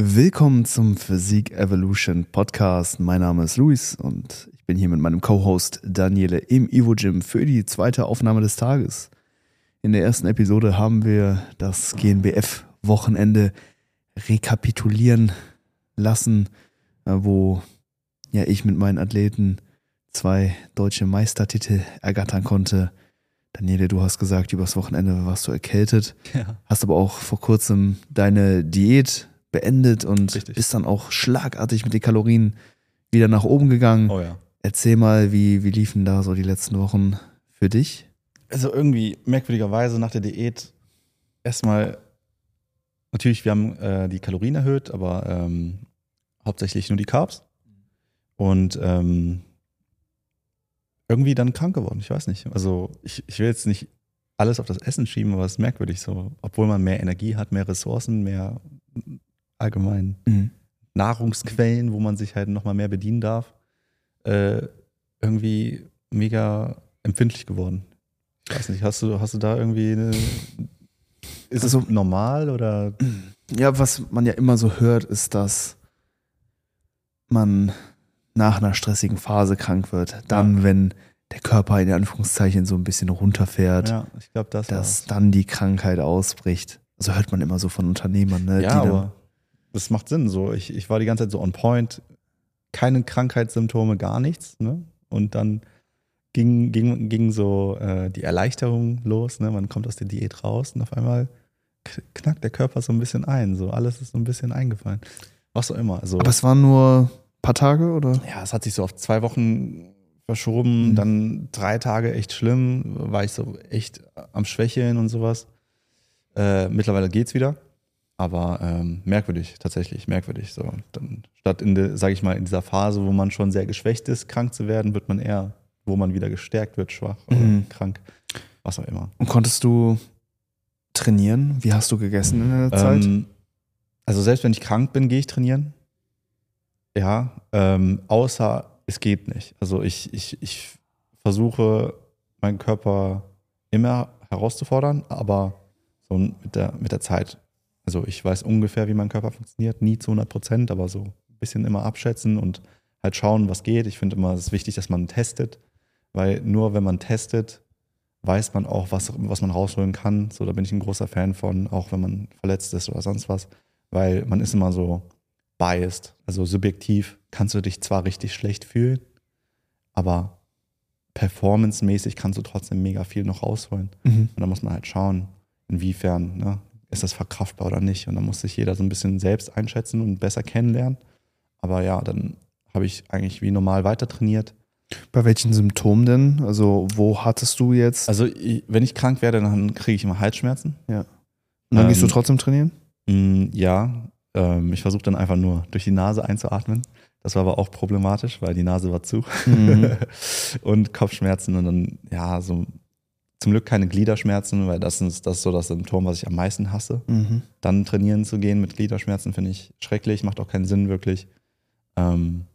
Willkommen zum Physik Evolution Podcast. Mein Name ist Luis und ich bin hier mit meinem Co-Host Daniele im Evo Gym für die zweite Aufnahme des Tages. In der ersten Episode haben wir das GNBF-Wochenende rekapitulieren lassen, äh, wo ja ich mit meinen Athleten zwei deutsche Meistertitel ergattern konnte. Daniele, du hast gesagt, übers Wochenende warst du erkältet, Ja. hast aber auch vor kurzem deine Diät beendet und Richtig. bist dann auch schlagartig mit den Kalorien wieder nach oben gegangen. Oh ja. Erzähl mal, wie, wie liefen da so die letzten Wochen für dich? Also irgendwie merkwürdigerweise nach der Diät erstmal, natürlich, wir haben äh, die Kalorien erhöht, aber ähm, hauptsächlich nur die Carbs. Und ähm, irgendwie dann krank geworden, ich weiß nicht. Also ich, ich will jetzt nicht alles auf das Essen schieben, aber es ist merkwürdig so. Obwohl man mehr Energie hat, mehr Ressourcen, mehr allgemein Nahrungsquellen, wo man sich halt nochmal mehr bedienen darf, äh, irgendwie mega empfindlich geworden. Ich weiß nicht, hast du, hast du da irgendwie eine. Ist Also- es normal oder? Ja, was man ja immer so hört, ist, dass man nach einer stressigen Phase krank wird. Dann, wenn der Körper in Anführungszeichen so ein bisschen runterfährt, Ja, ich glaube, das dass war's. dann die Krankheit ausbricht. So hört man immer so von Unternehmern, ne? Ja, die dann, aber das macht Sinn. So, ich, ich war die ganze Zeit so on point, keine Krankheitssymptome, gar nichts. Ne? Und dann ging, ging, ging so äh, die Erleichterung los. Ne? Man kommt aus der Diät raus und auf einmal knackt der Körper so ein bisschen ein. So alles ist so ein bisschen eingefallen. Was auch immer. Also, aber es waren nur ein paar Tage, oder? ja, es hat sich so auf zwei Wochen verschoben, Mhm. dann drei Tage echt schlimm, war ich so echt am Schwächeln und sowas. Äh, mittlerweile geht's wieder, aber ähm, merkwürdig, tatsächlich merkwürdig. So, dann statt in der, sage ich mal, in dieser Phase, wo man schon sehr geschwächt ist, krank zu werden, wird man eher, wo man wieder gestärkt wird, schwach oder Mhm. krank, was auch immer. Und konntest du trainieren? Wie hast du gegessen in der Zeit? Ähm, also selbst wenn ich krank bin, gehe ich trainieren. Ja, ähm, außer es geht nicht. Also ich, ich, ich versuche meinen Körper immer herauszufordern, aber so mit der, mit der Zeit. Also ich weiß ungefähr, wie mein Körper funktioniert, nie zu 100 Prozent, aber so ein bisschen immer abschätzen und halt schauen, was geht. Ich finde immer, es ist wichtig, dass man testet, weil nur wenn man testet, weiß man auch, was, was man rausholen kann. So, da bin ich ein großer Fan von, auch wenn man verletzt ist oder sonst was, weil man ist immer so biased. Also subjektiv kannst du dich zwar richtig schlecht fühlen, aber performancemäßig kannst du trotzdem mega viel noch rausholen. Mhm. Und da muss man halt schauen, inwiefern ne, ist das verkraftbar oder nicht. Und da muss sich jeder so ein bisschen selbst einschätzen und besser kennenlernen. Aber ja, dann habe ich eigentlich wie normal weiter trainiert. Bei welchen Symptomen denn? Also, wo hattest du jetzt? Also wenn ich krank werde, dann kriege ich immer Halsschmerzen. Und dann gehst du ähm, trotzdem trainieren? Mm, ja, ähm, ich versuche dann einfach nur durch die Nase einzuatmen. Das war aber auch problematisch, weil die Nase war zu. Mhm. und Kopfschmerzen und dann, ja, so zum Glück keine Gliederschmerzen, weil das ist, das ist so das Symptom, was ich am meisten hasse. Mhm. Dann trainieren zu gehen mit Gliederschmerzen finde ich schrecklich, macht auch keinen Sinn wirklich. Ähm,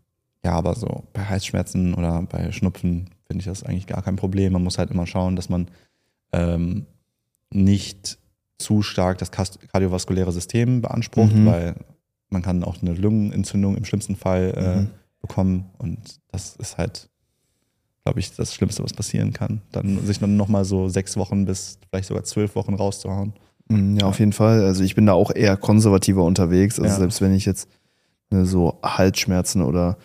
ja, aber so bei Halsschmerzen oder bei Schnupfen finde ich das eigentlich gar kein Problem. Man muss halt immer schauen, dass man ähm, nicht zu stark das kardiovaskuläre System beansprucht, Mhm. weil man kann auch eine Lungenentzündung im schlimmsten Fall äh, Mhm. bekommen und das ist halt, glaube ich, das Schlimmste, was passieren kann. Dann sich dann nochmal so sechs Wochen bis vielleicht sogar zwölf Wochen rauszuhauen. Mhm, Ja, auf jeden Fall. Also ich bin da auch eher konservativer unterwegs. Also Ja. selbst wenn ich jetzt ne, so Halsschmerzen oder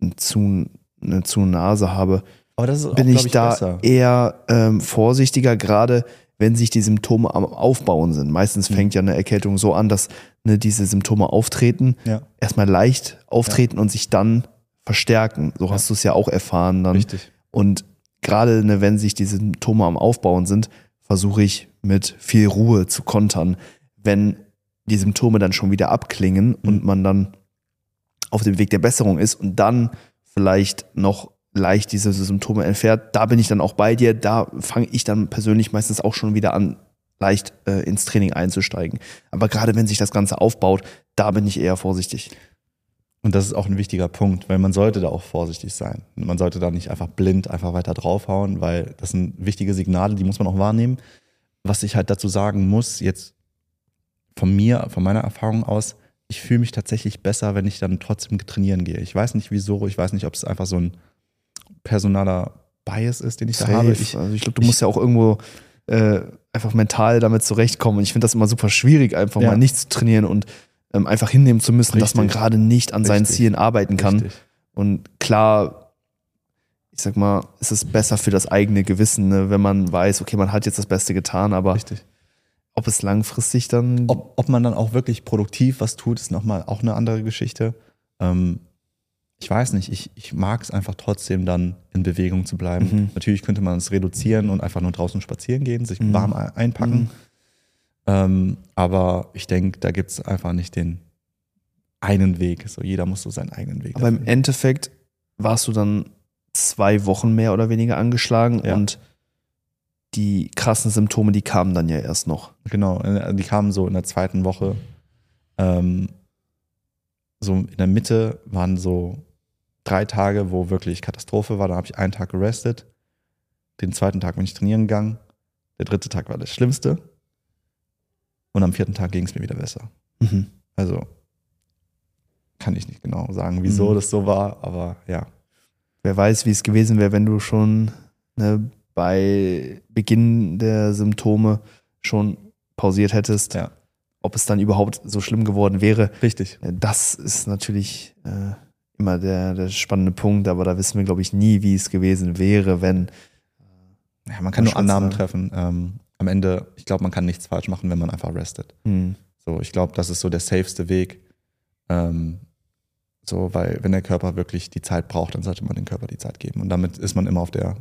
eine zu, eine zu Nase habe, Aber das ist bin auch, glaub ich, da besser. eher ähm, vorsichtiger, gerade wenn sich die Symptome am Aufbauen sind. Meistens Mhm. fängt ja eine Erkältung so an, dass ne, diese Symptome auftreten, Ja, erstmal leicht auftreten und sich dann verstärken. So Ja. hast du es ja auch erfahren dann. richtig. Und gerade ne, wenn sich die Symptome am Aufbauen sind, versuche ich mit viel Ruhe zu kontern. Wenn die Symptome dann schon wieder abklingen und man dann auf dem Weg der Besserung ist und dann vielleicht noch leicht diese Symptome entfernt, da bin ich dann auch bei dir. Da fange ich dann persönlich meistens auch schon wieder an, leicht äh, ins Training einzusteigen. Aber gerade wenn sich das Ganze aufbaut, da bin ich eher vorsichtig. Und das ist auch ein wichtiger Punkt, weil man sollte da auch vorsichtig sein. Man sollte da nicht einfach blind einfach weiter draufhauen, weil das sind wichtige Signale, die muss man auch wahrnehmen. Was ich halt dazu sagen muss, jetzt von mir, von meiner Erfahrung aus, ich fühle mich tatsächlich besser, wenn ich dann trotzdem trainieren gehe. Ich weiß nicht wieso, ich weiß nicht, ob es einfach so ein personaler Bias ist, den ich Safe. da habe. Ich, also ich glaube, du musst ja auch irgendwo äh, einfach mental damit zurechtkommen. Und ich finde das immer super schwierig, einfach Ja. mal nicht zu trainieren und ähm, einfach hinnehmen zu müssen, dass man Richtig. gerade nicht an seinen Richtig. Zielen arbeiten kann. Richtig. Und klar, ich sag mal, es ist besser für das eigene Gewissen, ne, wenn man weiß, okay, man hat jetzt das Beste getan, aber Richtig. ob es langfristig dann. Ob, ob man dann auch wirklich produktiv was tut, ist nochmal auch eine andere Geschichte. Ähm, ich weiß nicht, ich, ich mag es einfach trotzdem dann in Bewegung zu bleiben. Mhm. Natürlich könnte man es reduzieren und einfach nur draußen spazieren gehen, sich Mhm. warm ein- einpacken. Mhm. Ähm, aber ich denke, da gibt es einfach nicht den einen Weg. So, jeder muss so seinen eigenen Weg. aber im. Endeffekt warst du dann zwei Wochen mehr oder weniger angeschlagen Ja. und die krassen Symptome, die kamen dann ja erst noch. Genau, die kamen so in der zweiten Woche. Ähm, so in der Mitte waren so drei Tage, wo wirklich Katastrophe war. Da habe ich einen Tag gerestet. Den zweiten Tag bin ich trainieren gegangen. Der dritte Tag war das Schlimmste. Und am vierten Tag ging es mir wieder besser. Mhm. Also kann ich nicht genau sagen, wieso Mhm. das so war, aber ja. Wer weiß, wie es gewesen wäre, wenn du schon ne, bei Beginn der Symptome schon pausiert hättest, Ja. ob es dann überhaupt so schlimm geworden wäre. Richtig. Äh, Das ist natürlich äh, immer der, der spannende Punkt, aber da wissen wir, glaube ich, nie, wie es gewesen wäre, wenn. Ja, man kann nur Annahmen treffen. Ähm, am Ende, ich glaube, man kann nichts falsch machen, wenn man einfach restet. Hm, So, ich glaube, das ist so der safeste Weg. Ähm, so, weil wenn der Körper wirklich die Zeit braucht, dann sollte man dem Körper die Zeit geben. Und damit ist man immer auf der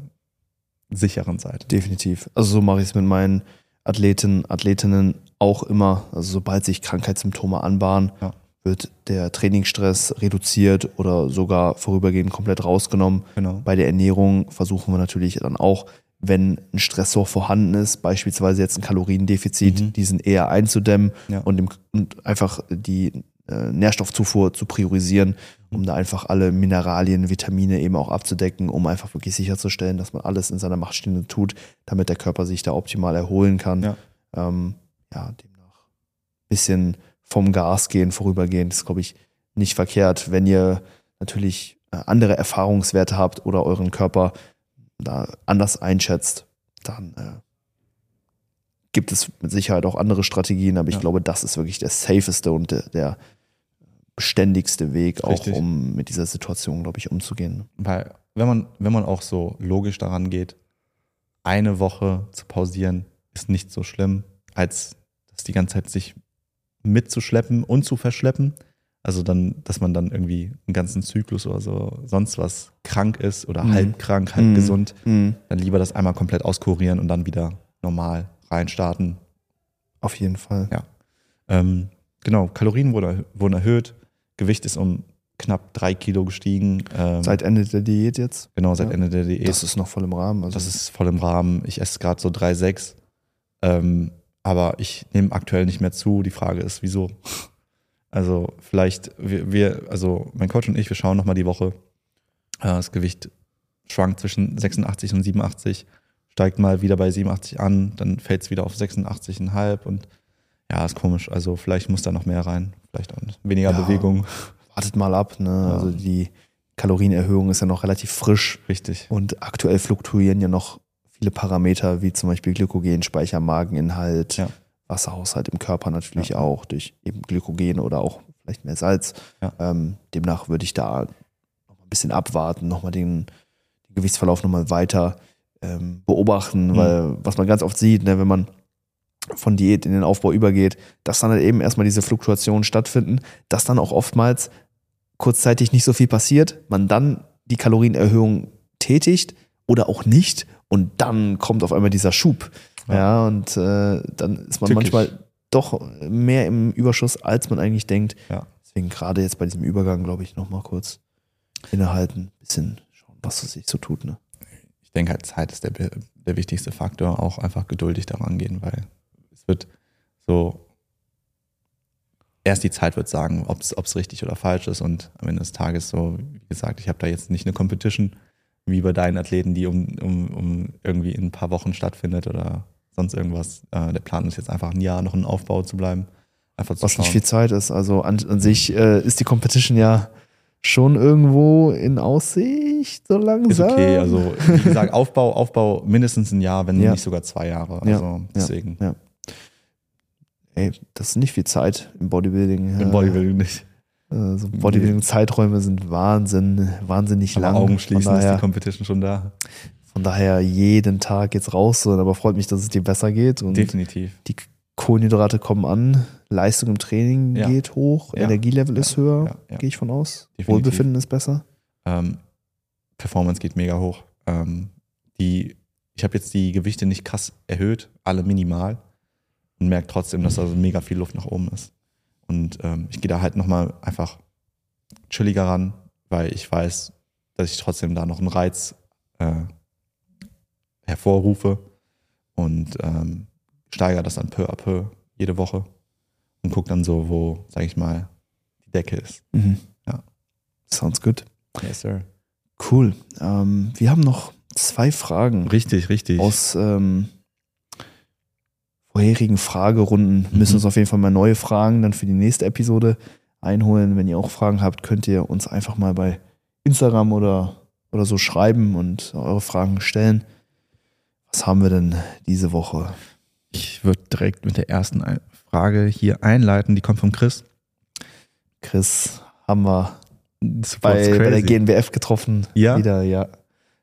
sicheren Seite. definitiv. Also so mache ich es mit meinen Athleten, Athletinnen auch immer. Also sobald sich Krankheitssymptome anbahnen, Ja. wird der Trainingsstress reduziert oder sogar vorübergehend komplett rausgenommen. Genau. Bei der Ernährung versuchen wir natürlich dann auch, wenn ein Stressor vorhanden ist, beispielsweise jetzt ein Kaloriendefizit, Mhm. diesen eher einzudämmen Ja. und, dem, und einfach die äh, Nährstoffzufuhr zu priorisieren, um da einfach alle Mineralien, Vitamine eben auch abzudecken, um einfach wirklich sicherzustellen, dass man alles in seiner Macht Stehende tut, damit der Körper sich da optimal erholen kann. Ja. Ähm, ja, demnach ein bisschen vom Gas gehen, vorübergehend, ist, glaube ich, nicht verkehrt, wenn ihr natürlich äh, andere Erfahrungswerte habt oder euren Körper da anders einschätzt, dann äh, gibt es mit Sicherheit auch andere Strategien, aber ich Ja. glaube, das ist wirklich der safeste und der, der beständigste Weg, auch um mit dieser Situation, glaube ich, umzugehen. Weil, wenn man, wenn man auch so logisch daran geht, eine Woche zu pausieren, ist nicht so schlimm, als das die ganze Zeit sich mitzuschleppen und zu verschleppen. Also dann, dass man dann irgendwie einen ganzen Zyklus oder so sonst was krank ist oder Mhm. halb krank, halb Mhm. gesund. Mhm. Dann lieber das einmal komplett auskurieren und dann wieder normal reinstarten. Auf jeden Fall. Ja. Ähm, genau, Kalorien wurden, wurden erhöht, Gewicht ist um knapp drei Kilo gestiegen. Ähm, Seit Ende der Diät jetzt. genau, seit ja. Ende der Diät. Das ist noch voll im Rahmen. Also Das ist voll im Rahmen. Ich esse gerade so 3,6. Ähm, aber ich nehme aktuell nicht mehr zu. Die Frage ist, wieso? Also vielleicht, wir, wir also mein Coach und ich, wir schauen nochmal die Woche. Äh, Das Gewicht schwankt zwischen 86 und 87, steigt mal wieder bei 87 an, dann fällt es wieder auf 86,5 und ja, ist komisch. Also vielleicht muss da noch mehr rein. Vielleicht auch weniger Ja. Bewegung. wartet mal ab. Ne? Ja. Also die Kalorienerhöhung ist ja noch relativ frisch Richtig. und aktuell fluktuieren ja noch viele Parameter, wie zum Beispiel Glykogen, Speicher, Mageninhalt, Ja. Wasserhaushalt im Körper natürlich Ja. auch durch eben Glykogen oder auch vielleicht mehr Salz. Ja. Ähm, demnach würde ich da noch ein bisschen abwarten, nochmal den, den Gewichtsverlauf nochmal weiter ähm, beobachten, Mhm. weil was man ganz oft sieht, ne, wenn man von Diät in den Aufbau übergeht, dass dann halt eben erstmal diese Fluktuationen stattfinden, dass dann auch oftmals kurzzeitig nicht so viel passiert, man dann die Kalorienerhöhung tätigt oder auch nicht und dann kommt auf einmal dieser Schub. Ja, Ja. und äh, dann ist man Tückisch. manchmal doch mehr im Überschuss, als man eigentlich denkt. Ja. Deswegen gerade jetzt bei diesem Übergang, glaube ich, nochmal kurz innehalten, bisschen schauen, was es sich so tut. Ne? ich denke halt, Zeit ist der, der wichtigste Faktor, auch einfach geduldig daran gehen, weil es wird so, erst die Zeit wird sagen, ob es richtig oder falsch ist und am Ende des Tages so, wie gesagt, ich habe da jetzt nicht eine Competition wie bei deinen Athleten, die um, um, um irgendwie in ein paar Wochen stattfindet oder sonst irgendwas. Äh, der Plan ist jetzt einfach ein Jahr noch ein Aufbau zu bleiben. einfach zu was schauen. nicht viel Zeit ist. Also an, an sich äh, ist die Competition ja schon irgendwo in Aussicht, so langsam. Ist okay, also wie gesagt, Aufbau, Aufbau mindestens ein Jahr, wenn Ja. nicht sogar zwei Jahre. Ja, Also ja. deswegen. Ey, das ist nicht viel Zeit im Bodybuilding. Im Bodybuilding nicht. Äh, so Bodybuilding-Zeiträume sind Wahnsinn, wahnsinnig Aber lang. Augen schließen ist die Competition schon da. Von daher jeden Tag jetzt raus, aber freut mich, dass es dir besser geht und Definitiv. die Kohlenhydrate kommen an, Leistung im Training Ja. geht hoch, Ja. Energielevel ist höher, Ja, ja. gehe ich von aus. Definitiv. Wohlbefinden ist besser. Ähm, Performance geht mega hoch. Ähm, die, ich habe jetzt die Gewichte nicht krass erhöht, alle minimal und merke trotzdem, dass da so mega viel Luft nach oben ist. Und ähm, ich gehe da halt nochmal einfach chilliger ran, weil ich weiß, dass ich trotzdem da noch einen Reiz äh, hervorrufe und ähm, steigere das dann peu à peu jede Woche und gucke dann so, wo, sage ich mal, die Decke ist. Mhm. Ja. Sounds good. Yes, sir. Cool. Ähm, wir haben noch zwei Fragen Richtig, richtig. aus ähm, vorherigen Fragerunden. Mhm. Müssen uns auf jeden Fall mal neue Fragen dann für die nächste Episode einholen. Wenn ihr auch Fragen habt, könnt ihr uns einfach mal bei Instagram oder, oder so schreiben und eure Fragen stellen. Was haben wir denn diese Woche? Ich würde direkt mit der ersten Frage hier einleiten. Die kommt von Chris. Chris, haben wir bei, bei der. GNBF getroffen. Ja? Wieder, ja.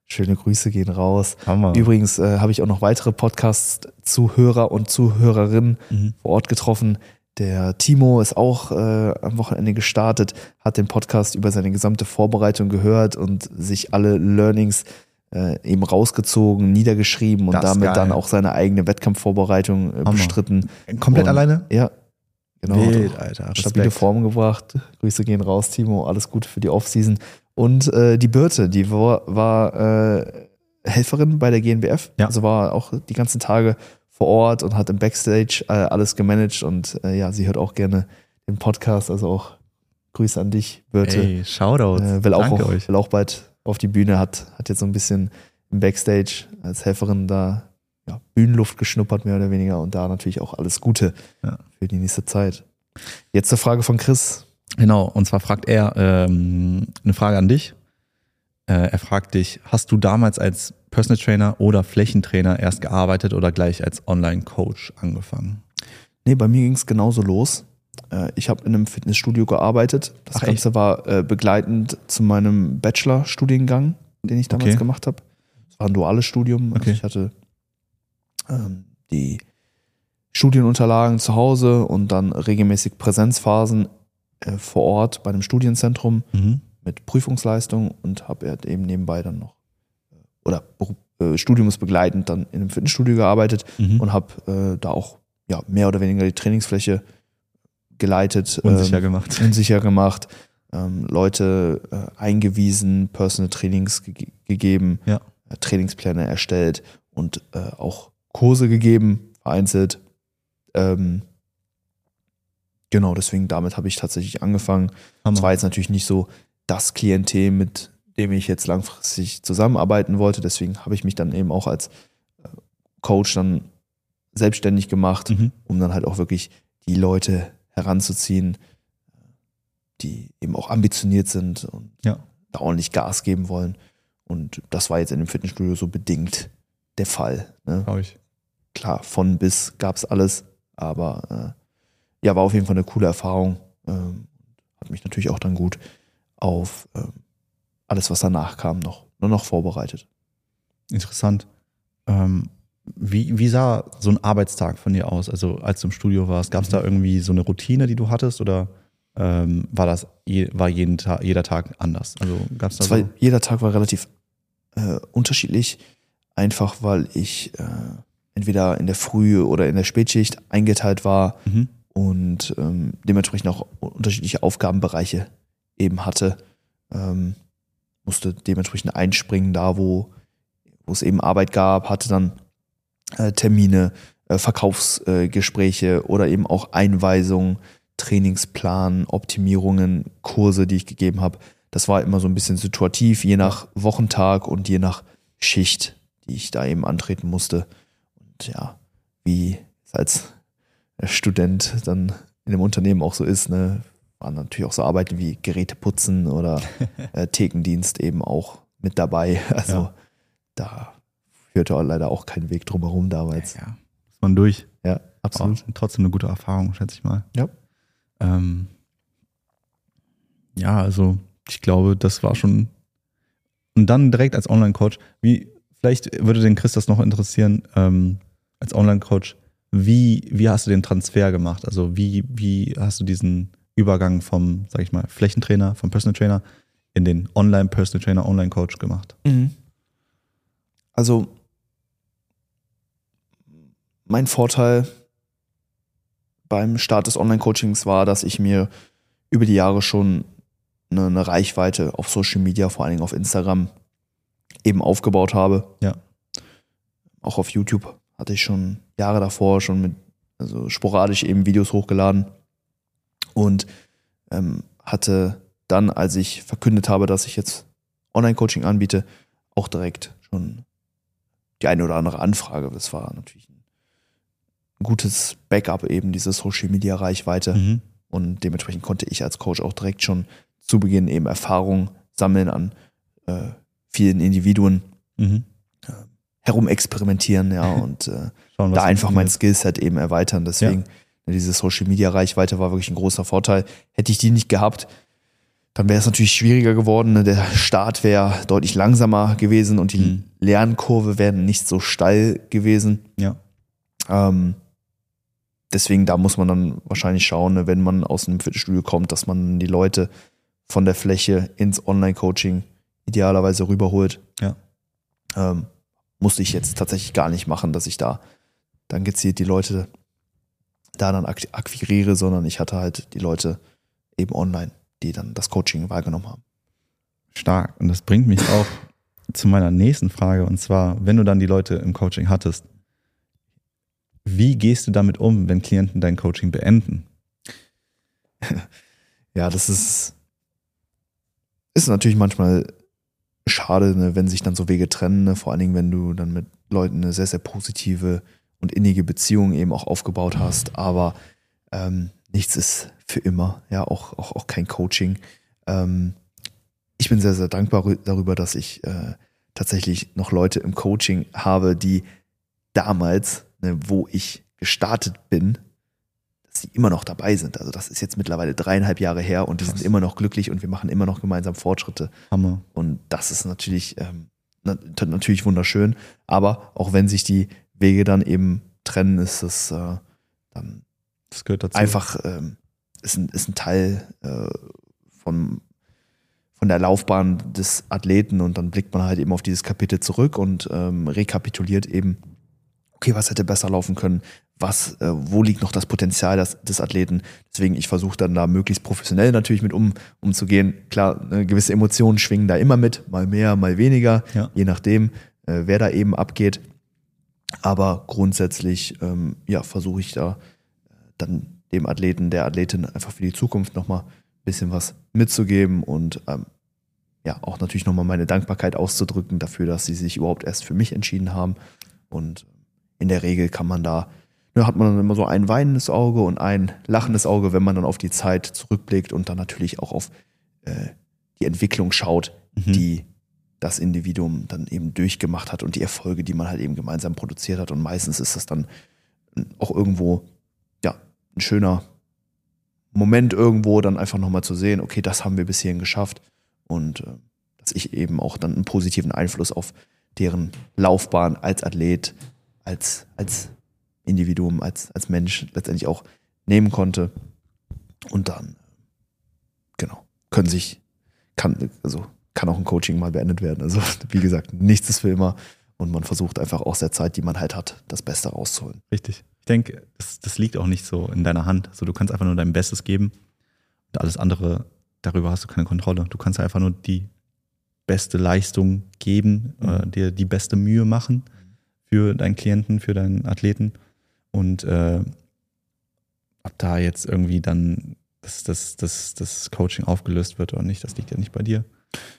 Schöne Grüße gehen raus. Hammer. Übrigens äh, habe ich auch noch weitere Podcast-Zuhörer und Zuhörerinnen Mhm. vor Ort getroffen. Der Timo ist auch äh, am Wochenende gestartet, hat den Podcast über seine gesamte Vorbereitung gehört und sich alle Learnings äh, eben rausgezogen, niedergeschrieben und Das damit geil. dann auch seine eigene Wettkampfvorbereitung äh, bestritten. Komplett Und- alleine? Ja, genau. Wild, Alter. Stabile. Form gebracht. Grüße gehen raus, Timo. Alles Gute für die Offseason. Und äh, die Birte, die war, war äh, Helferin bei der GNBF. Ja. Also war auch die ganzen Tage vor Ort und hat im Backstage äh, alles gemanagt. Und äh, ja, sie hört auch gerne den Podcast. Also auch Grüße an dich, Birte. Ey, Shoutouts. äh, will, auch, Danke auch, euch. will auch bald auf die Bühne, hat, hat jetzt so ein bisschen im Backstage als Helferin da ja, Bühnenluft geschnuppert, mehr oder weniger. Und da natürlich auch alles Gute Ja. für die nächste Zeit. Jetzt zur Frage von Chris. Genau, und zwar fragt er ähm, eine Frage an dich. Äh, er fragt dich, hast du damals als Personal Trainer oder Flächentrainer erst gearbeitet oder gleich als Online-Coach angefangen? Nee, bei mir ging es genauso los. Äh, Ich habe in einem Fitnessstudio gearbeitet. Das Ach, Ganze war äh, begleitend zu meinem Bachelor-Studiengang, den ich damals Okay. gemacht habe. Es war ein duales Studium. Also Okay. ich hatte ähm, die Studienunterlagen zu Hause und dann regelmäßig Präsenzphasen äh, vor Ort bei einem Studienzentrum Mhm. mit Prüfungsleistung und habe halt eben nebenbei dann noch äh, oder äh, studiumsbegleitend dann in einem Fitnessstudio gearbeitet Mhm. und habe äh, da auch ja, mehr oder weniger die Trainingsfläche geleitet, Unsicher ähm, gemacht. unsicher gemacht, ähm, Leute äh, eingewiesen, Personal Trainings ge gegeben, Ja. äh, Trainingspläne erstellt und äh, auch Kurse gegeben, vereinzelt. Ähm, genau, deswegen damit habe ich tatsächlich angefangen. Es war jetzt natürlich nicht so das Klientel, mit dem ich jetzt langfristig zusammenarbeiten wollte. Deswegen habe ich mich dann eben auch als äh, Coach dann selbstständig gemacht, Mhm. um dann halt auch wirklich die Leute heranzuziehen, die eben auch ambitioniert sind und Ja. da ordentlich Gas geben wollen. Und das war jetzt in dem Fitnessstudio so bedingt der Fall. Ne? Ich. Klar, von bis gab es alles, aber äh, ja, war auf jeden Fall eine coole Erfahrung. Ähm, hat mich natürlich auch dann gut auf ähm, alles, was danach kam, noch, nur noch vorbereitet. Interessant. Ähm, wie, wie sah so ein Arbeitstag von dir aus? Also als du im Studio warst, gab es da irgendwie so eine Routine, die du hattest oder ähm, war das je, war jeden Tag, jeder Tag anders? Also gab es da war, so? jeder Tag war relativ äh, unterschiedlich, einfach weil ich äh, entweder in der Früh oder in der Spätschicht eingeteilt war Mhm. und ähm, dementsprechend auch unterschiedliche Aufgabenbereiche eben hatte. Ähm, musste dementsprechend einspringen, da wo, wo es eben Arbeit gab, hatte dann Termine, äh, Verkaufsgespräche äh, oder eben auch Einweisungen, Trainingsplan, Optimierungen, Kurse, die ich gegeben habe. Das war immer so ein bisschen situativ, je nach Wochentag und je nach Schicht, die ich da eben antreten musste. Und ja, wie es als Student dann in dem Unternehmen auch so ist, ne, waren natürlich auch so Arbeiten wie Geräte putzen oder äh, Thekendienst eben auch mit dabei. Also Ja. da führte leider auch kein Weg drumherum damals. Ja, ist man durch. Ja, absolut. Aber trotzdem eine gute Erfahrung, schätze ich mal. Ja. Ähm, ja, also ich glaube, das war schon. Und dann direkt als Online-Coach, wie, vielleicht würde den Chris das noch interessieren, ähm, als Online-Coach, wie, wie hast du den Transfer gemacht? Also wie, wie hast du diesen Übergang vom, sag ich mal, Flächentrainer, vom Personal Trainer in den Online-Personal Trainer, Online-Coach gemacht? Mhm. Also mein Vorteil beim Start des Online-Coachings war, dass ich mir über die Jahre schon eine, eine Reichweite auf Social Media, vor allen Dingen auf Instagram, eben aufgebaut habe. Ja. Auch auf YouTube hatte ich schon Jahre davor schon mit, also sporadisch eben Videos hochgeladen und ähm, hatte dann, als ich verkündet habe, dass ich jetzt Online-Coaching anbiete, auch direkt schon die eine oder andere Anfrage. Das war natürlich ein gutes Backup eben, diese Social-Media-Reichweite. Mhm. Und dementsprechend konnte ich als Coach auch direkt schon zu Beginn eben Erfahrung sammeln an äh, vielen Individuen, Mhm. herumexperimentieren, ja, und äh, Schauen, da einfach mein. Skillset eben erweitern. Deswegen, ne, diese Social Media Reichweite war wirklich ein großer Vorteil. Hätte ich die nicht gehabt, dann wäre es natürlich schwieriger geworden. Ne? Der Start wäre deutlich langsamer gewesen und die Mhm. Lernkurve wäre nicht so steil gewesen. Ja. Ähm, deswegen, da muss man dann wahrscheinlich schauen, ne, wenn man aus einem Fitnessstudio kommt, dass man die Leute von der Fläche ins Online-Coaching idealerweise rüberholt. Ja. Ähm, musste ich jetzt tatsächlich gar nicht machen, dass ich da dann gezielt die Leute da dann ak- akquiriere, sondern ich hatte halt die Leute eben online, die dann das Coaching wahrgenommen haben. Stark. Und das bringt mich auch zu meiner nächsten Frage. Und zwar, wenn du dann die Leute im Coaching hattest, wie gehst du damit um, wenn Klienten dein Coaching beenden? Ja, das ist, ist natürlich manchmal schade, ne, wenn sich dann so Wege trennen, ne? vor allen Dingen, wenn du dann mit Leuten eine sehr, sehr positive und innige Beziehung eben auch aufgebaut hast. Aber ähm, nichts ist für immer, ja, auch, auch, auch kein Coaching. Ähm, ich bin sehr, sehr dankbar rü- darüber, dass ich äh, tatsächlich noch Leute im Coaching habe, die damals, ne, wo ich gestartet bin, dass sie immer noch dabei sind. Also das ist jetzt mittlerweile dreieinhalb Jahre her und die Krass. sind immer noch glücklich und wir machen immer noch gemeinsam Fortschritte. Hammer. Und das ist natürlich, ähm, na, natürlich wunderschön. Aber auch wenn sich die Wege dann eben trennen, ist es äh, dann Das gehört dazu. einfach ähm, ist, ein, ist ein Teil äh, von, von der Laufbahn des Athleten und dann blickt man halt eben auf dieses Kapitel zurück und ähm, rekapituliert eben, okay, was hätte besser laufen können, was, äh, wo liegt noch das Potenzial des, des Athleten. Deswegen, ich versuche dann da möglichst professionell natürlich mit um, umzugehen. Klar, ne, gewisse Emotionen schwingen da immer mit, mal mehr, mal weniger, Ja. je nachdem, äh, wer da eben abgeht. Aber grundsätzlich, ähm, ja, versuche ich da äh, dann dem Athleten, der Athletin einfach für die Zukunft nochmal ein bisschen was mitzugeben und ähm, ja, auch natürlich nochmal meine Dankbarkeit auszudrücken dafür, dass sie sich überhaupt erst für mich entschieden haben. Und in der Regel kann man da, ne, hat man dann immer so ein weinendes Auge und ein lachendes Auge, wenn man dann auf die Zeit zurückblickt und dann natürlich auch auf äh, die Entwicklung schaut, Mhm. die das Individuum dann eben durchgemacht hat und die Erfolge, die man halt eben gemeinsam produziert hat. Und meistens ist das dann auch irgendwo, ja, ein schöner Moment irgendwo, dann einfach nochmal zu sehen, okay, das haben wir bis hierhin geschafft. Und äh, dass ich eben auch dann einen positiven Einfluss auf deren Laufbahn als Athlet, als, als Individuum, als, als Mensch letztendlich auch nehmen konnte. Und dann, genau, können sich, kann, also kann auch ein Coaching mal beendet werden. Also, wie gesagt, nichts ist für immer. Und man versucht einfach aus der Zeit, die man halt hat, das Beste rauszuholen. Richtig. Ich denke, das, das liegt auch nicht so in deiner Hand. Also du kannst einfach nur dein Bestes geben und alles andere, darüber hast du keine Kontrolle. Du kannst einfach nur die beste Leistung geben, Mhm. äh, dir die beste Mühe machen für deinen Klienten, für deinen Athleten. Und äh, ob da jetzt irgendwie dann das, das, das, das Coaching aufgelöst wird oder nicht, das liegt ja nicht bei dir.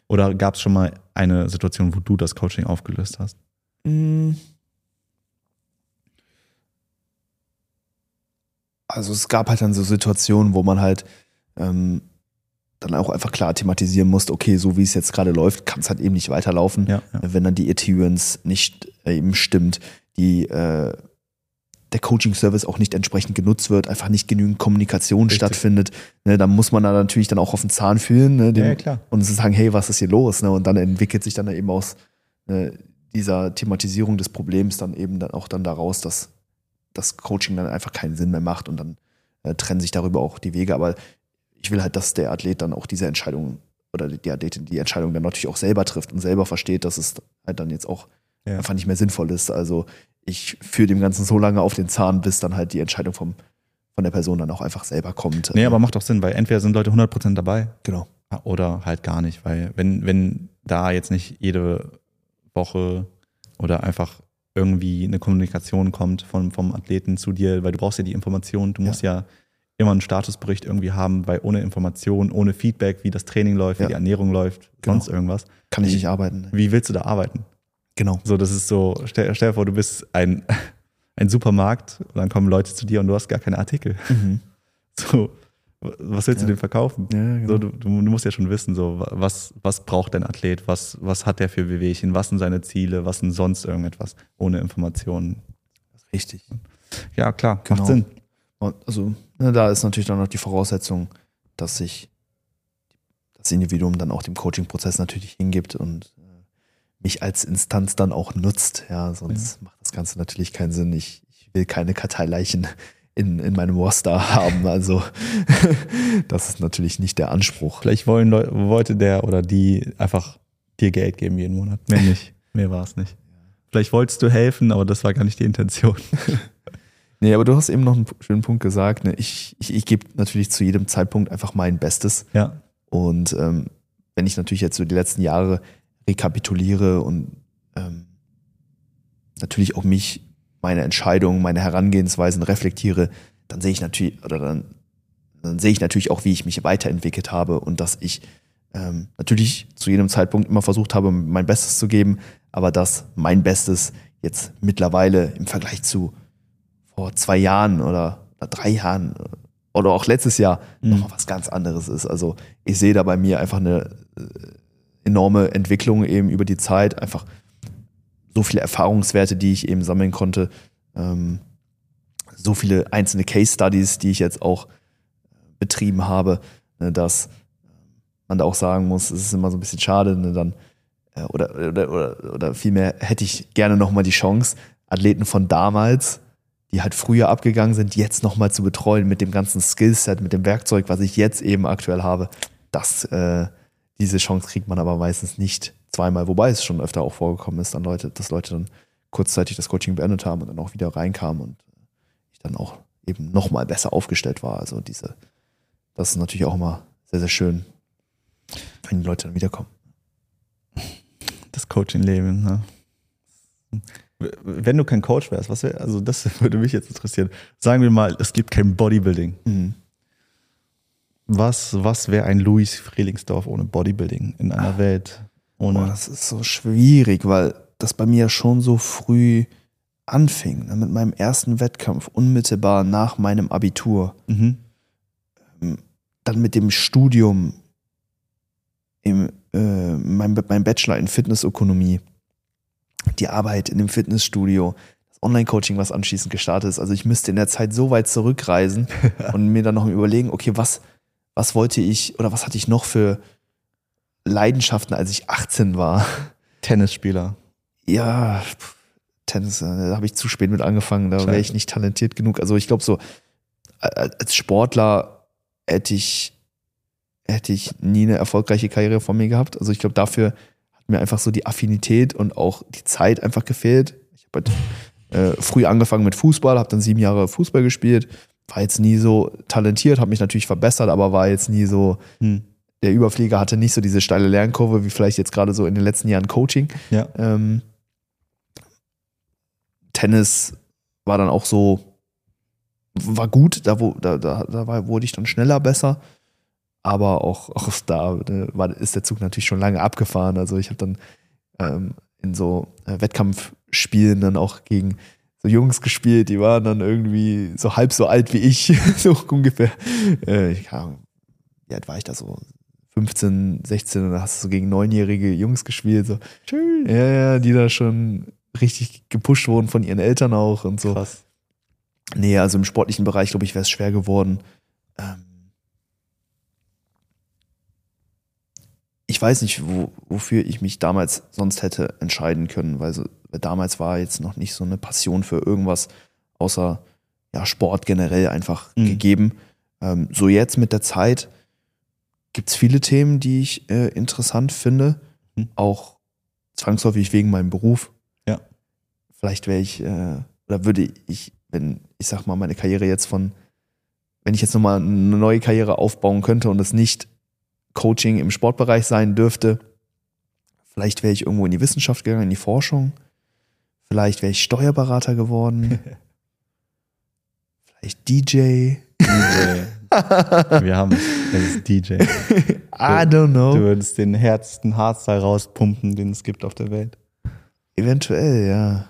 Oder gab es schon mal eine Situation, wo du das Coaching aufgelöst hast? Mm. also es gab halt dann so Situationen, wo man halt ähm, dann auch einfach klar thematisieren musste, okay, so wie es jetzt gerade läuft, kann es halt eben nicht weiterlaufen, Ja, ja. wenn dann die Adherence nicht äh, eben stimmt, die äh, der Coaching-Service auch nicht entsprechend genutzt wird, einfach nicht genügend Kommunikation Richtig. stattfindet, ne, dann muss man da natürlich dann auch auf den Zahn fühlen ne, dem, Ja, ja, und zu sagen, hey, was ist hier los? Ne? Und dann entwickelt sich dann eben aus äh, dieser Thematisierung des Problems dann eben dann auch dann daraus, dass das Coaching dann einfach keinen Sinn mehr macht und dann äh, trennen sich darüber auch die Wege. Aber ich will halt, dass der Athlet dann auch diese Entscheidung oder die Athletin die Entscheidung dann natürlich auch selber trifft und selber versteht, dass es halt dann jetzt auch Ja. einfach nicht mehr sinnvoll ist. Also ich führe dem Ganzen so lange auf den Zahn, bis dann halt die Entscheidung vom, von der Person dann auch einfach selber kommt. Nee, aber macht doch Sinn, weil entweder sind Leute 100% dabei genau. oder halt gar nicht, weil wenn, wenn da jetzt nicht jede Woche oder einfach irgendwie eine Kommunikation kommt vom, vom Athleten zu dir, weil du brauchst ja die Information, du musst ja, immer einen Statusbericht irgendwie haben, weil ohne Information, ohne Feedback, wie das Training läuft, Ja. wie die Ernährung läuft, Genau. sonst irgendwas, Kann ich nicht arbeiten. Ne? wie willst du da arbeiten? Genau. So, das ist so, stell, stell dir vor, du bist ein, ein Supermarkt und dann kommen Leute zu dir und du hast gar keine Artikel. Mhm. So, was willst du Ja. dem verkaufen? Ja, genau. So, du, du, du musst ja schon wissen, so, was, was braucht dein Athlet, was, was hat der für Wehwehchen, was sind seine Ziele, was sind sonst irgendetwas ohne Informationen. Richtig. Ja, klar, Genau. macht Sinn. Und also, ne, da ist natürlich dann noch die Voraussetzung, dass sich das Individuum dann auch dem Coaching-Prozess natürlich hingibt und äh, mich als Instanz dann auch nutzt. Ja, sonst macht das Ganze natürlich keinen Sinn. Ich, ich will keine Karteileichen in, in meinem Roster haben. Also, das ist natürlich nicht der Anspruch. Vielleicht wollen Leu wollte der oder die einfach dir Geld geben jeden Monat. Mehr nicht. Mehr war es nicht. Vielleicht wolltest du helfen, aber das war gar nicht die Intention. Nee, aber du hast eben noch einen schönen Punkt gesagt. Ne? Ich, ich, ich gebe natürlich zu jedem Zeitpunkt einfach mein Bestes. Ja. Und ähm, wenn ich natürlich jetzt so die letzten Jahre rekapituliere und ähm, natürlich auch mich, meine Entscheidungen, meine Herangehensweisen reflektiere, dann sehe ich natürlich, oder dann, dann sehe ich natürlich auch, wie ich mich weiterentwickelt habe und dass ich ähm, natürlich zu jedem Zeitpunkt immer versucht habe, mein Bestes zu geben, aber dass mein Bestes jetzt mittlerweile im Vergleich zu vor zwei Jahren oder, oder drei Jahren oder auch letztes Jahr Mhm. nochmal was ganz anderes ist. Also ich sehe da bei mir einfach eine äh, enorme Entwicklung eben über die Zeit, einfach so viele Erfahrungswerte, die ich eben sammeln konnte, ähm, so viele einzelne Case Studies, die ich jetzt auch betrieben habe, ne, dass man da auch sagen muss, es ist immer so ein bisschen schade, ne, dann äh, oder, oder, oder, oder vielmehr hätte ich gerne nochmal die Chance, Athleten von damals, die halt früher abgegangen sind, jetzt nochmal zu betreuen mit dem ganzen Skillset, mit dem Werkzeug, was ich jetzt eben aktuell habe. Das, äh, diese Chance kriegt man aber meistens nicht zweimal, wobei es schon öfter auch vorgekommen ist, dann Leute, dass Leute dann kurzzeitig das Coaching beendet haben und dann auch wieder reinkamen und ich dann auch eben nochmal besser aufgestellt war. Also diese, das ist natürlich auch immer sehr, sehr schön, wenn die Leute dann wiederkommen. Das Coaching-Leben. Ne? Wenn du kein Coach wärst, was wär, also das würde mich jetzt interessieren. Sagen wir mal, es gibt kein Bodybuilding. Mhm. Was, was wäre ein Louis Frelingsdorf ohne Bodybuilding in einer Welt ohne. Boah, das ist so schwierig, weil das bei mir schon so früh anfing, ne, mit meinem ersten Wettkampf, unmittelbar nach meinem Abitur. mhm. Dann mit dem Studium, im, äh, mein, mein Bachelor in Fitnessökonomie, die Arbeit in dem Fitnessstudio, das Online-Coaching, was anschließend gestartet ist. Also ich müsste in der Zeit so weit zurückreisen und mir dann noch überlegen, okay, was, was wollte ich oder was hatte ich noch für Leidenschaften, als ich 18 war? Tennisspieler. Ja, Tennis, äh, da habe ich zu spät mit angefangen, da wäre ich nicht talentiert genug. Also ich glaube so, als Sportler hätte ich, hätte ich nie eine erfolgreiche Karriere von mir gehabt. Also ich glaube, dafür mir einfach so die Affinität und auch die Zeit einfach gefehlt. Ich habe halt, äh, früh angefangen mit Fußball, habe dann sieben Jahre Fußball gespielt, war jetzt nie so talentiert, habe mich natürlich verbessert, aber war jetzt nie so, Hm. der Überflieger hatte nicht so diese steile Lernkurve, wie vielleicht jetzt gerade so in den letzten Jahren Coaching. Ja. Ähm, Tennis war dann auch so, war gut, da, wo, da, da, da war, wurde ich dann schneller besser. Aber auch, auch da äh, war, ist der Zug natürlich schon lange abgefahren. Also ich habe dann ähm, in so äh, Wettkampfspielen dann auch gegen so Jungs gespielt, die waren dann irgendwie so halb so alt wie ich, so ungefähr. Äh, ich Ahnung, wie alt war ich da so? 15, 16 und da hast du so gegen neunjährige Jungs gespielt. So. Tschüss. Ja, ja, die da schon richtig gepusht wurden von ihren Eltern auch und so. Krass. Nee, also im sportlichen Bereich, glaube ich, wäre es schwer geworden. Ähm ich weiß nicht, wo, wofür ich mich damals sonst hätte entscheiden können, weil, so, weil damals war jetzt noch nicht so eine Passion für irgendwas außer ja, Sport generell einfach Mhm. gegeben. Ähm, so jetzt mit der Zeit gibt es viele Themen, die ich äh, interessant finde, Mhm. auch zwangsläufig wegen meinem Beruf. Ja. Vielleicht wäre ich, äh, oder würde ich, wenn ich sag mal, meine Karriere jetzt von, wenn ich jetzt nochmal eine neue Karriere aufbauen könnte und es nicht Coaching im Sportbereich sein dürfte, vielleicht wäre ich irgendwo in die Wissenschaft gegangen, in die Forschung. Vielleicht wäre ich Steuerberater geworden. vielleicht DJ. DJ. Wir haben es. Es ist DJ. I don't know. Du würdest den härtesten Hardstyle rauspumpen, den es gibt auf der Welt. Eventuell, ja.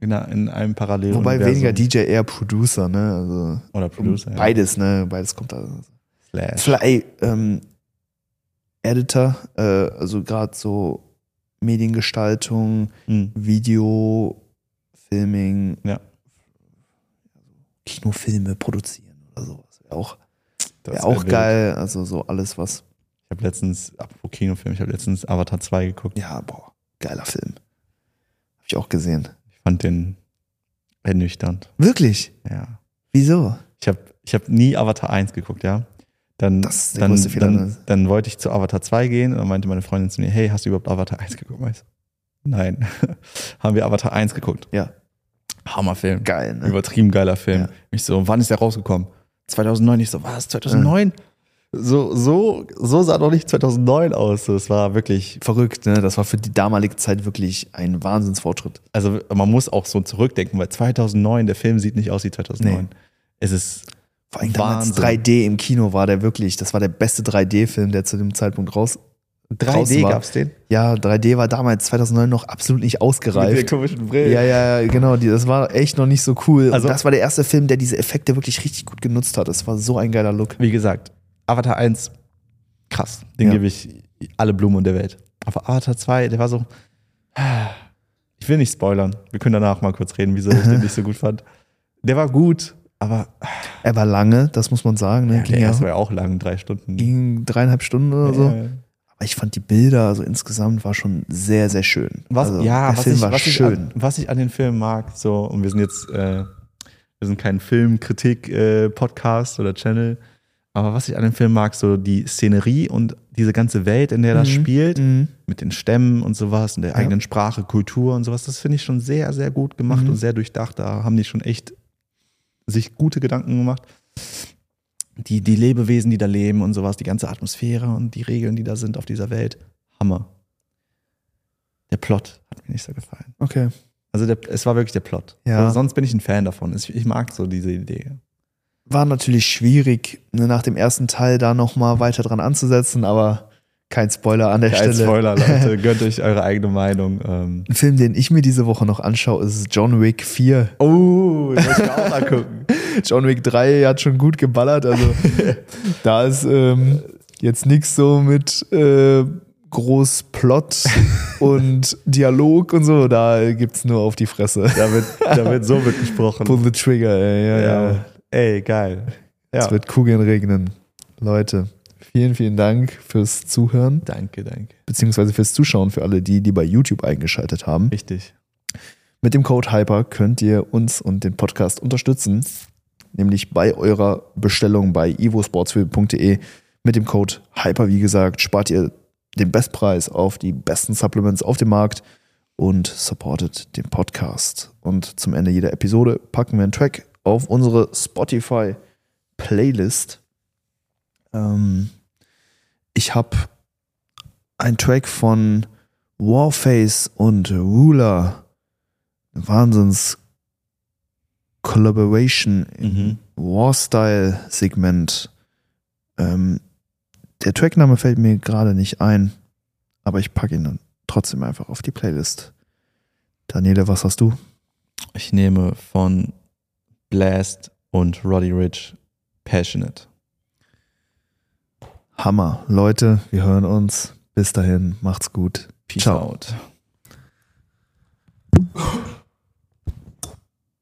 In, einer- in einem Parallel. Wobei weniger DJ, eher Producer, ne? Also Oder Producer. ja. beides, ne? Beides kommt da. Slash. Ey, ähm, Editor, äh, also gerade so Mediengestaltung, Mhm. Video, Filming, Ja. Kinofilme produzieren oder sowas. Wäre auch, wär auch geil. Also so alles, was, Ich habe letztens, apropos Kinofilm, ich habe letztens Avatar 2 geguckt. ja, boah, geiler Film. Hab ich auch gesehen. Ich fand den ernüchternd. Wirklich? Ja. Wieso? Ich habe ich hab nie Avatar 1 geguckt, ja. Dann, Das dann, dann, ne? dann wollte ich zu Avatar 2 gehen und dann meinte meine Freundin zu mir, hey, hast du überhaupt Avatar 1 geguckt? Ich so, Nein. Haben wir Avatar 1 geguckt. Ja, Hammerfilm. geil, ne? Übertrieben geiler Film. Ja. Ich so, wann ist der rausgekommen? 2009. Ich so, was? 2009? So, so, so sah doch nicht 2009 aus. Es war wirklich, Verrückt, ne? Das war für die damalige Zeit wirklich ein Wahnsinnsfortschritt. also man muss auch so zurückdenken, weil 2009, der Film sieht nicht aus wie 2009. Nee. Es ist Vor allem damals Wahnsinn. 3D im Kino war der wirklich, das war der beste 3D-Film, der zu dem Zeitpunkt raus. 3D war. gab's den? Ja, 3D war damals 2009 noch absolut nicht ausgereift. komischen Brillen. Ja, ja, ja, genau, die, das war echt noch nicht so cool. Also- und das war der erste Film, der diese Effekte wirklich richtig gut genutzt hat. Das war so ein geiler Look. Wie gesagt, Avatar 1, krass. Den Ja. gebe ich alle Blumen der Welt. Aber Avatar 2, der war so. Ich will nicht spoilern. Wir können danach mal kurz reden, wieso ich den nicht so gut fand. Der war gut, aber Er war lange, das muss man sagen. Ne? ja, ging, der erste war ja auch lang, drei Stunden. ging dreieinhalb Stunden oder so. Ja. Aber ich fand die Bilder, also insgesamt war schon sehr, sehr schön. Was, also, ja, der was, Film ich, war was, ich schön. an, was ich an den Film mag, so, und wir sind jetzt, äh, wir sind kein Filmkritik-Podcast oder Channel, aber was ich an dem Film mag, so die Szenerie und diese ganze Welt, in der das Mhm. spielt, Mhm. mit den Stämmen und sowas und der Ja. eigenen Sprache, Kultur und sowas, das finde ich schon sehr, sehr gut gemacht Mhm. und sehr durchdacht. Da haben die schon echt sich gute Gedanken gemacht. Die, die Lebewesen, die da leben und sowas, die ganze Atmosphäre und die Regeln, die da sind auf dieser Welt. Hammer. Der Plot hat mir nicht so gefallen. Okay. Also der, es war wirklich der Plot. Ja. Also sonst bin ich ein Fan davon. Ich, ich mag so diese Idee. War natürlich schwierig, ne, nach dem ersten Teil da nochmal weiter dran anzusetzen, aber kein Spoiler an der Kein Stelle. Spoiler, Leute. Gönnt euch eure eigene Meinung. Ähm. Ein Film, den ich mir diese Woche noch anschaue, ist John Wick 4. Oh, das muss ich auch angucken. John Wick 3 hat schon gut geballert, also da ist ähm, jetzt nichts so mit äh, groß Plot und Dialog und so, da gibt's nur auf die Fresse. Da wird, da wird so wird gesprochen. Pull the trigger, ey, ja, ja. Ja. Ey, geil. Es wird Kugeln regnen. Leute, vielen, vielen Dank fürs Zuhören, Danke, danke. beziehungsweise fürs Zuschauen für alle die, die bei YouTube eingeschaltet haben. Richtig. Mit dem Code Hyper könnt ihr uns und den Podcast unterstützen, nämlich bei eurer Bestellung bei ivosportsfilm.de. Mit dem Code Hyper, wie gesagt, spart ihr den Bestpreis auf die besten Supplements auf dem Markt und supportet den Podcast. Und zum Ende jeder Episode packen wir einen Track auf unsere Spotify Playlist. Ähm, ich habe einen Track von Warface und Ruler. Wahnsinns Collaboration Mhm. Warstyle-Segment. Ähm, der Trackname fällt mir gerade nicht ein, aber ich packe ihn dann trotzdem einfach auf die Playlist. Daniele, was hast du? Ich nehme von Blast und Roddy Rich Passionate. Hammer. Leute, wir hören uns. Bis dahin, macht's gut. Peace Ciao. out.